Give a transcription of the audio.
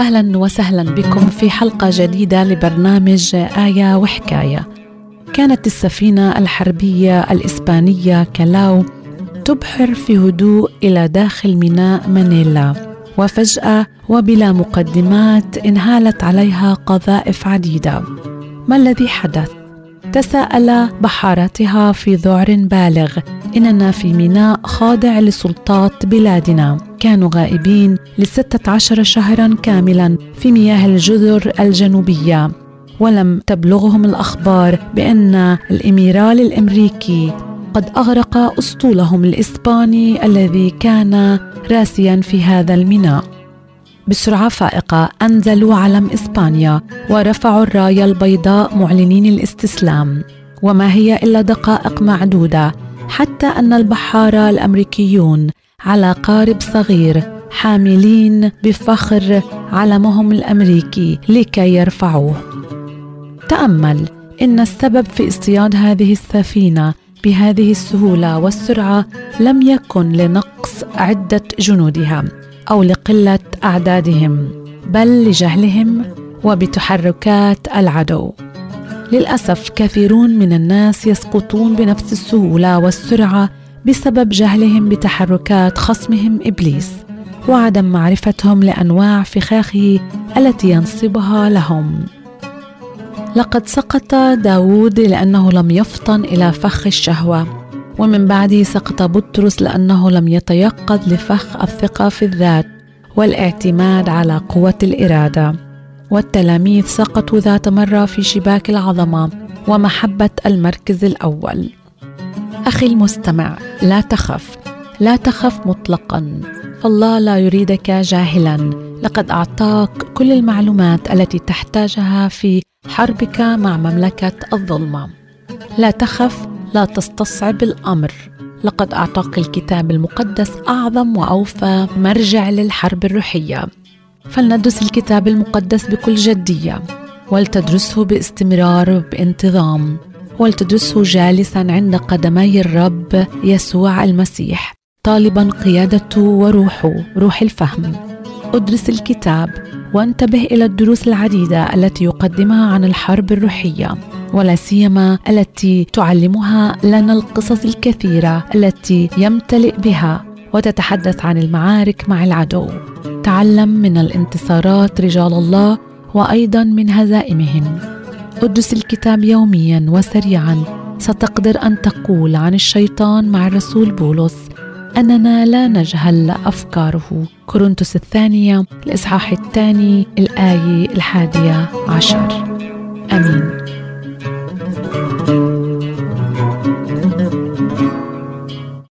أهلا وسهلا بكم في حلقة جديدة لبرنامج إيه وحكاية. كانت السفينة الحربية الإسبانية كلاو تبحر في هدوء إلى داخل ميناء مانيلا وفجأة وبلا مقدمات انهالت عليها قذائف عديدة. ما الذي حدث؟ تساءل بحارتها في ذعر بالغ إننا في ميناء خاضع لسلطات بلادنا. كانوا غائبين لستة عشر شهرا كاملا في مياه الجزر الجنوبية. ولم تبلغهم الأخبار بأن الإميرال الأمريكي قد أغرق أسطولهم الإسباني الذي كان راسيا في هذا الميناء. بسرعة فائقة أنزلوا علم إسبانيا ورفعوا الراية البيضاء معلنين الاستسلام. وما هي إلا دقائق معدودة حتى أن البحارة الأمريكيون على قارب صغير حاملين بفخر علمهم الأمريكي لكي يرفعوه. تأمل إن السبب في اصطياد هذه السفينة بهذه السهولة والسرعة لم يكن لنقص عدة جنودها أو لقلة أعدادهم بل لجهلهم وبتحركات العدو. للأسف كثيرون من الناس يسقطون بنفس السهولة والسرعة بسبب جهلهم بتحركات خصمهم إبليس وعدم معرفتهم لأنواع فخاخه التي ينصبها لهم. لقد سقط داود لأنه لم يفطن إلى فخ الشهوة ومن بعده سقط بطرس لأنه لم يتيقظ لفخ الثقة في الذات والإعتماد على قوة الإرادة. والتلاميذ سقطوا ذات مرة في شباك العظمة ومحبة المركز الأول. أخي المستمع لا تخف لا تخف مطلقا. فالله لا يريدك جاهلا. لقد أعطاك كل المعلومات التي تحتاجها في حربك مع مملكة الظلمة لا تخف لا تستصعب الأمر. لقد أعطاك الكتاب المقدس أعظم وأوفى مرجع للحرب الروحية. فلندرس الكتاب المقدس بكل جدية ولتدرسه باستمرار وبانتظام ولتدرسه جالسا عند قدمي الرب يسوع المسيح طالبا قيادته وروحه روح الفهم. أدرس الكتاب وانتبه إلى الدروس العديدة التي يقدمها عن الحرب الروحية ولا سيما التي تعلمها لنا القصص الكثيرة التي يمتلئ بها وتتحدث عن المعارك مع العدو. تعلم من الانتصارات رجال الله وأيضا من هزائمهم. ادرس الكتاب يوميا وسريعا. ستقدر أن تقول عن الشيطان مع الرسول بولس أننا لا نجهل أفكاره. كورنثوس الثانية الإصحاح الثاني الآية الحادية عشر. آمين.